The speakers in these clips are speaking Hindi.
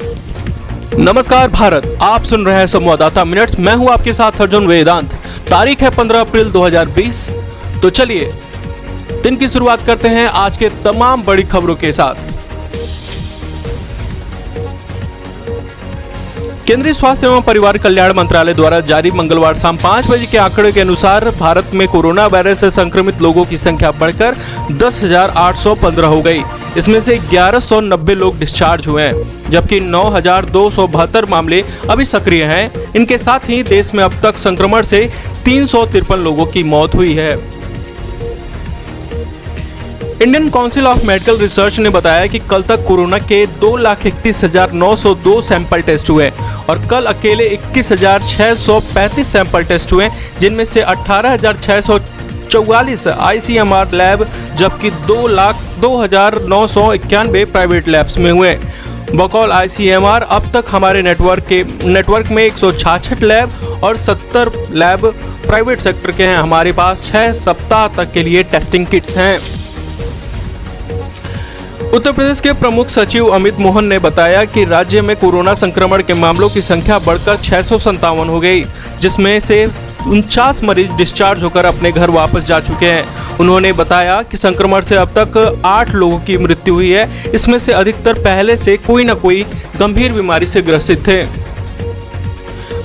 नमस्कार भारत, आप सुन रहे हैं संवाददाता मिनट्स। मैं हूँ आपके साथ अर्जुन वेदांत। तारीख है 15 अप्रैल 2020 तो चलिए, दिन की शुरुआत करते हैं आज के तमाम बड़ी खबरों के साथ। केंद्रीय स्वास्थ्य एवं परिवार कल्याण मंत्रालय द्वारा जारी मंगलवार शाम पाँच बजे के आंकड़े के अनुसार भारत में कोरोना वायरस से संक्रमित लोगों की संख्या बढ़कर 10,815 हो गई। इसमें से 1190 लोग डिस्चार्ज हुए हैं जबकि नौ हज़ार दो सौ बहत्तर मामले अभी सक्रिय हैं। इनके साथ ही देश में अब तक संक्रमण से तीन सौ तिरपन लोगों की मौत हुई है। Indian Council of Medical Research ने बताया कि कल तक कोरोना के दो लाख इकतीस हज़ार नौ सौ दो सैंपल टेस्ट हुए और कल अकेले इक्कीस हज़ार छह सौ पैंतीस सैंपल टेस्ट हुए, जिनमें से अठारह हज़ार छह सौ चौवालीस आईसीएमआर लैब जबकि दो लाख दो हज़ार नौ सौ इक्यानवे प्राइवेट लैब्स में हुए। बकौल आईसीएमआर अब तक हमारे नेटवर्क के नेटवर्क में एक सौ छाछठ लैब और 70 लैब प्राइवेट सेक्टर के हैं। हमारे पास छः सप्ताह तक के लिए टेस्टिंग किट्स हैं। उत्तर प्रदेश के प्रमुख सचिव अमित मोहन ने बताया कि राज्य में कोरोना संक्रमण के मामलों की संख्या बढ़कर छह हो गई, जिसमें से उनचास मरीज़ डिस्चार्ज होकर अपने घर वापस जा चुके हैं। उन्होंने बताया कि संक्रमण से अब तक आठ लोगों की मृत्यु हुई है। इसमें से अधिकतर पहले से कोई न कोई गंभीर बीमारी से ग्रसित थे।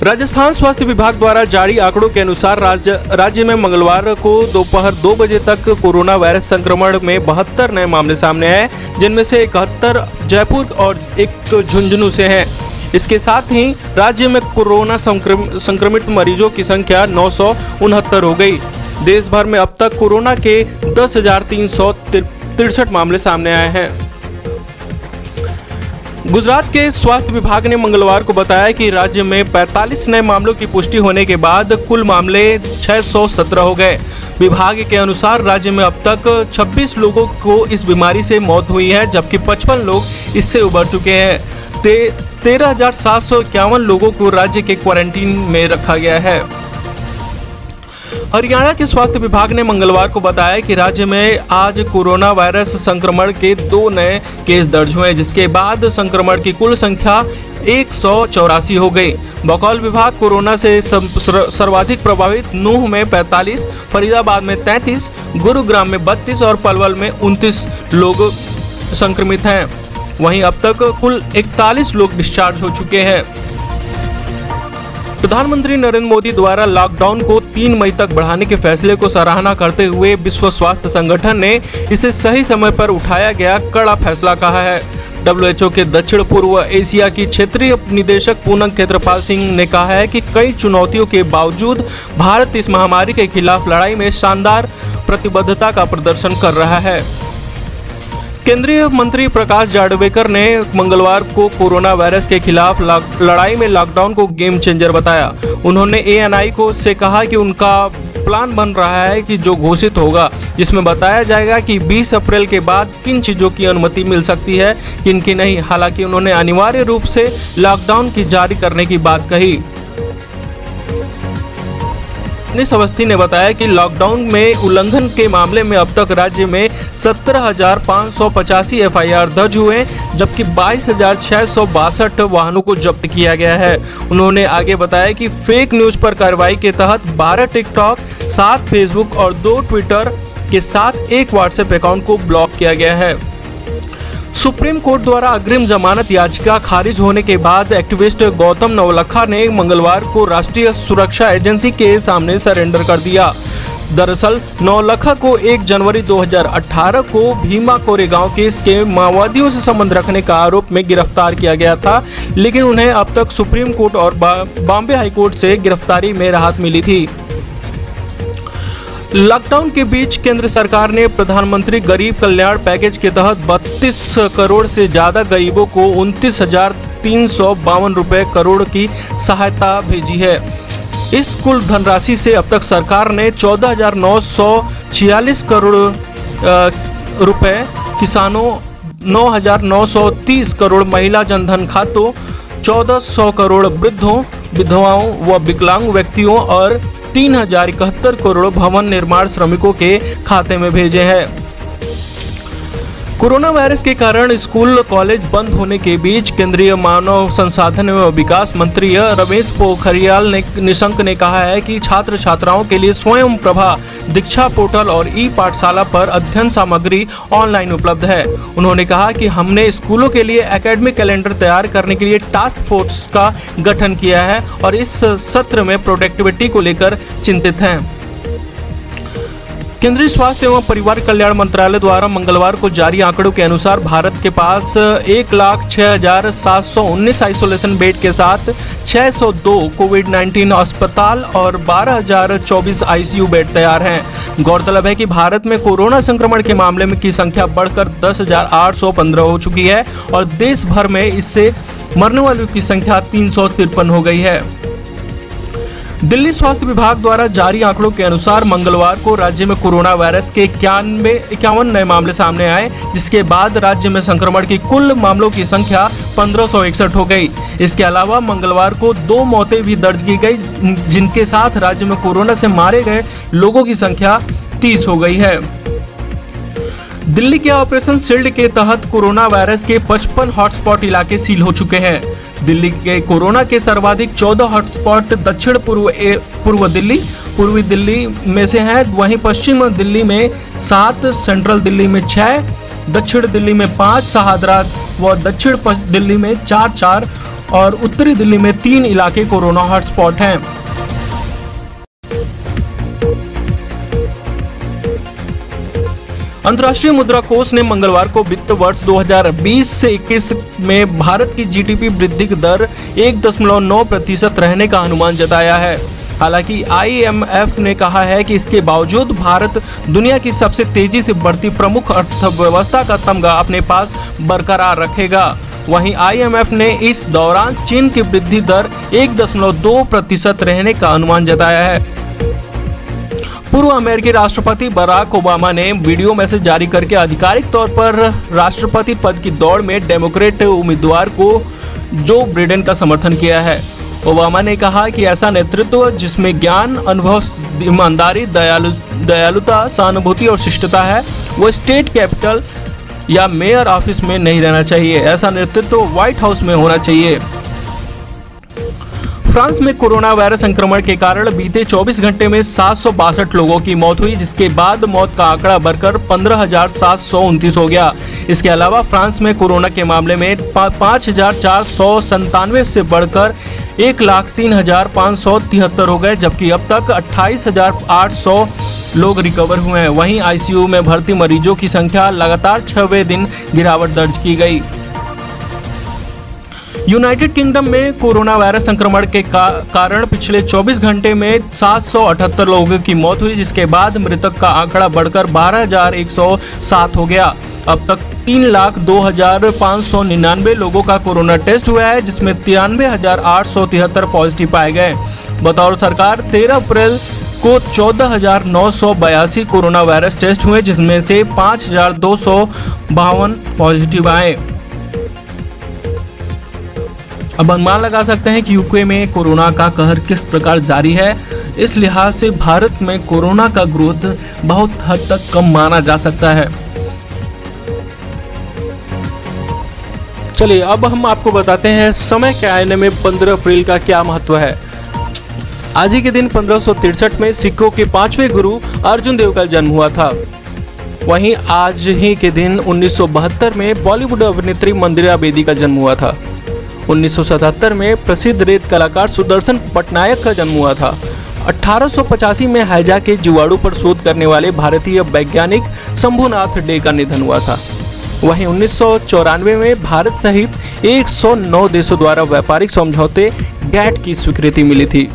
राजस्थान स्वास्थ्य विभाग द्वारा जारी आंकड़ों के अनुसार राज्य राज्य में मंगलवार को दोपहर दो बजे तक कोरोना वायरस संक्रमण में बहत्तर नए मामले सामने आए, जिनमें से इकहत्तर जयपुर और एक झुंझुनू से हैं। इसके साथ ही राज्य में कोरोना संक्रमित मरीजों की संख्या नौ सौ उनहत्तर हो गई। देश भर में अब तक कोरोना के दस मामले सामने आए हैं। गुजरात के स्वास्थ्य विभाग ने मंगलवार को बताया कि राज्य में 45 नए मामलों की पुष्टि होने के बाद कुल मामले 617 हो गए। विभाग के अनुसार राज्य में अब तक 26 लोगों को इस बीमारी से मौत हुई है, जबकि 55 लोग इससे उबर चुके हैं। तेरह लोगों को राज्य के क्वारंटीन में रखा गया है। हरियाणा के स्वास्थ्य विभाग ने मंगलवार को बताया कि राज्य में आज कोरोना वायरस संक्रमण के दो नए केस दर्ज हुए जिसके बाद संक्रमण की कुल संख्या एक सौ चौरासी हो गई। बकौल विभाग कोरोना से सर्वाधिक प्रभावित नूह में 45, फरीदाबाद में 33, गुरुग्राम में 32 और पलवल में 29 लोग संक्रमित हैं। वहीं अब तक कुल 41 लोग डिस्चार्ज हो चुके हैं। प्रधानमंत्री नरेंद्र मोदी द्वारा लॉकडाउन को तीन मई तक बढ़ाने के फैसले को सराहना करते हुए विश्व स्वास्थ्य संगठन ने इसे सही समय पर उठाया गया कड़ा फैसला कहा है। डब्ल्यूएचओ के दक्षिण पूर्व एशिया की क्षेत्रीय निदेशक पूनम क्षेत्रपाल सिंह ने कहा है कि कई चुनौतियों के बावजूद भारत इस महामारी के खिलाफ लड़ाई में शानदार प्रतिबद्धता का प्रदर्शन कर रहा है। केंद्रीय मंत्री प्रकाश जावड़ेकर ने मंगलवार को कोरोना वायरस के खिलाफ लड़ाई में लॉकडाउन को गेम चेंजर बताया। उन्होंने एएनआई को से कहा कि उनका प्लान बन रहा है कि जो घोषित होगा, जिसमें बताया जाएगा कि 20 अप्रैल के बाद किन चीज़ों की अनुमति मिल सकती है, किन की नहीं। हालाँकि उन्होंने अनिवार्य रूप से लॉकडाउन की जारी करने की बात कही। निस अवस्थी ने बताया कि लॉकडाउन में उल्लंघन के मामले में अब तक राज्य में सत्रह पाँच सौ पचासी एफ़ दर्ज हुए जबकि बाईस हज़ार छह सौ बासठ वाहनों को जब्त किया गया है। उन्होंने आगे बताया कि फेक न्यूज़ पर कार्रवाई के तहत बारह टिकटॉक सात फेसबुक और दो ट्विटर के साथ एक व्हाट्सएप अकाउंट को ब्लॉक किया गया है। सुप्रीम कोर्ट द्वारा अग्रिम जमानत याचिका खारिज होने के बाद एक्टिविस्ट गौतम नवलखा ने मंगलवार को राष्ट्रीय सुरक्षा एजेंसी के सामने सरेंडर कर दिया। दरअसल नौलखा को 1 जनवरी 2018 को भीमा कोरेगांव केस के माओवादियों से संबंध रखने का आरोप में गिरफ़्तार किया गया था, लेकिन उन्हें अब तक सुप्रीम कोर्ट और बॉम्बे हाईकोर्ट से गिरफ्तारी में राहत मिली थी। लॉकडाउन के बीच केंद्र सरकार ने प्रधानमंत्री गरीब कल्याण पैकेज के तहत 32 करोड़ से ज़्यादा गरीबों को उनतीस हज़ार तीन सौ बावन रुपए करोड़ की सहायता भेजी है। इस कुल धनराशि से अब तक सरकार ने चौदह हज़ार नौ सौ छियालीस करोड़ रुपए, किसानों नौ हज़ार नौ सौ तीस करोड़, महिला जनधन खातों चौदह सौ करोड़, वृद्धों, विधवाओं व विकलांग व्यक्तियों और तीन हज़ार इकहत्तर करोड़ भवन निर्माण श्रमिकों के खाते में भेजे हैं। कोरोना वायरस के कारण स्कूल, कॉलेज बंद होने के बीच केंद्रीय मानव संसाधन एवं विकास मंत्री रमेश पोखरियाल ने, निशंक ने कहा है कि छात्र छात्राओं के लिए स्वयं प्रभा दीक्षा पोर्टल और ई पाठशाला पर अध्ययन सामग्री ऑनलाइन उपलब्ध है। उन्होंने कहा कि हमने स्कूलों के लिए एकेडमिक कैलेंडर तैयार करने के लिए टास्क फोर्स का गठन किया है और इस सत्र में प्रोडक्टिविटी को लेकर चिंतित हैं। केंद्रीय स्वास्थ्य एवं परिवार कल्याण मंत्रालय द्वारा मंगलवार को जारी आंकड़ों के अनुसार भारत के पास एक लाख छह हज़ार सात सौ उन्नीस आइसोलेशन बेड के साथ 602 कोविड 19 अस्पताल और बारह हज़ार चौबीस आईसीयू बेड तैयार हैं। गौरतलब है कि भारत में कोरोना संक्रमण के मामले में की संख्या बढ़कर दस हज़ार आठ सौ पंद्रह हो चुकी है और देश भर में इससे मरने वालों की संख्या तीन सौ तिरपन हो गई है। दिल्ली स्वास्थ्य विभाग द्वारा जारी आंकड़ों के अनुसार मंगलवार को राज्य में कोरोना वायरस के इक्यानवे, इक्यावन नए मामले सामने आए, जिसके बाद राज्य में संक्रमण की कुल मामलों की संख्या पंद्रह हो गई। इसके अलावा मंगलवार को दो मौतें भी दर्ज की गई, जिनके साथ राज्य में कोरोना से मारे गए लोगों की संख्या तीस हो गई है। दिल्ली के ऑपरेशन शील्ड के तहत कोरोना वायरस के 55 हॉटस्पॉट इलाके सील हो चुके हैं। दिल्ली के कोरोना के सर्वाधिक 14 हॉटस्पॉट दक्षिण पूर्व पूर्व दिल्ली, पूर्वी दिल्ली में से हैं, वहीं पश्चिम दिल्ली में सात, सेंट्रल दिल्ली में छह, दक्षिण दिल्ली में पाँच शहादरा व दक्षिण दिल्ली में चार चार और उत्तरी दिल्ली में तीन इलाके कोरोना हॉटस्पॉट हैं। अंतर्राष्ट्रीय मुद्रा कोष ने मंगलवार को वित्त वर्ष 2020 से 21 में भारत की जीडीपी वृद्धि दर 1.9 प्रतिशत रहने का अनुमान जताया है। हालाँकि आईएमएफ ने कहा है कि इसके बावजूद भारत दुनिया की सबसे तेज़ी से बढ़ती प्रमुख अर्थव्यवस्था का तमगा अपने पास बरकरार रखेगा। वहीं आईएमएफ ने इस दौरान चीन की वृद्धि दर 1.2 प्रतिशत रहने का अनुमान जताया है। पूर्व अमेरिकी राष्ट्रपति बराक ओबामा ने वीडियो मैसेज जारी करके आधिकारिक तौर पर राष्ट्रपति पद की दौड़ में डेमोक्रेट उम्मीदवार को जो ब्रिडेन का समर्थन किया है। ओबामा ने कहा कि ऐसा नेतृत्व जिसमें ज्ञान, अनुभव, ईमानदारी, दयालु, दयालुता, सहानुभूति और शिष्टता है, वो स्टेट कैपिटल या मेयर ऑफ़िस में नहीं रहना चाहिए। ऐसा नेतृत्व व्हाइट हाउस में होना चाहिए। फ्रांस में कोरोना वायरस संक्रमण के कारण बीते 24 घंटे में सात सौ बासठ लोगों की मौत हुई, जिसके बाद मौत का आंकड़ा बढ़कर पंद्रह हो गया। इसके अलावा फ्रांस में कोरोना के मामले में पाँच से बढ़कर एक लाख तीन हज़ार पाँच सौ तिहत्तर हो गए, जबकि अब तक अट्ठाईस हज़ार आठ सौ लोग रिकवर हुए हैं। वहीं आईसीयू में भर्ती मरीजों की संख्या लगातार छवे दिन गिरावट दर्ज की गई। यूनाइटेड किंगडम में कोरोना वायरस संक्रमण के का, कारण पिछले 24 घंटे में 778 लोगों की मौत हुई जिसके बाद मृतक का आंकड़ा बढ़कर 12,107 हो गया। अब तक तीन लाख दो हज़ार पाँच सौ निन्यानवे लोगों का कोरोना टेस्ट हुआ है जिसमें तिरानवे हज़ार आठ सौ तिहत्तर पॉजिटिव पाए गए। बतौर सरकार 13 अप्रैल को चौदह हज़ार नौ सौ बयासी कोरोना वायरस टेस्ट हुए जिसमें से पाँच हज़ार दो सौ बावन पॉजिटिव आए। अब अनुमान लगा सकते हैं कि यूके में कोरोना का कहर किस प्रकार जारी है। इस लिहाज से भारत में कोरोना का ग्रोथ बहुत हद तक कम माना जा सकता है। चलिए, अब हम आपको बताते हैं समय के आईने में 15 अप्रैल का क्या महत्व है। आज ही के दिन पंद्रह में सिखों के पाँचवें गुरु अर्जुन देव का जन्म हुआ था। वहीं आज ही के दिन 1972 में बॉलीवुड अभिनेत्री मंदिरा बेदी का जन्म हुआ था। 1977 में प्रसिद्ध रेत कलाकार सुदर्शन पटनायक का जन्म हुआ था। 1885 में हैजा के जुआड़ू पर शोध करने वाले भारतीय वैज्ञानिक शंभुनाथ डे का निधन हुआ था। वहीं उन्नीस सौ चौरानवे में भारत सहित 109 देशों द्वारा व्यापारिक समझौते गैट की स्वीकृति मिली थी।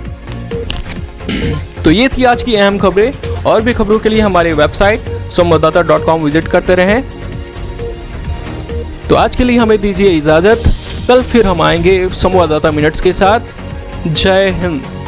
तो ये थी आज की अहम खबरें। और भी खबरों के लिए हमारी वेबसाइट संवाददाता विज़िट करते रहें। तो आज के लिए हमें दीजिए इजाज़त। कल फिर हम आएँगे संवाददाता मिनट्स के साथ। जय हिंद।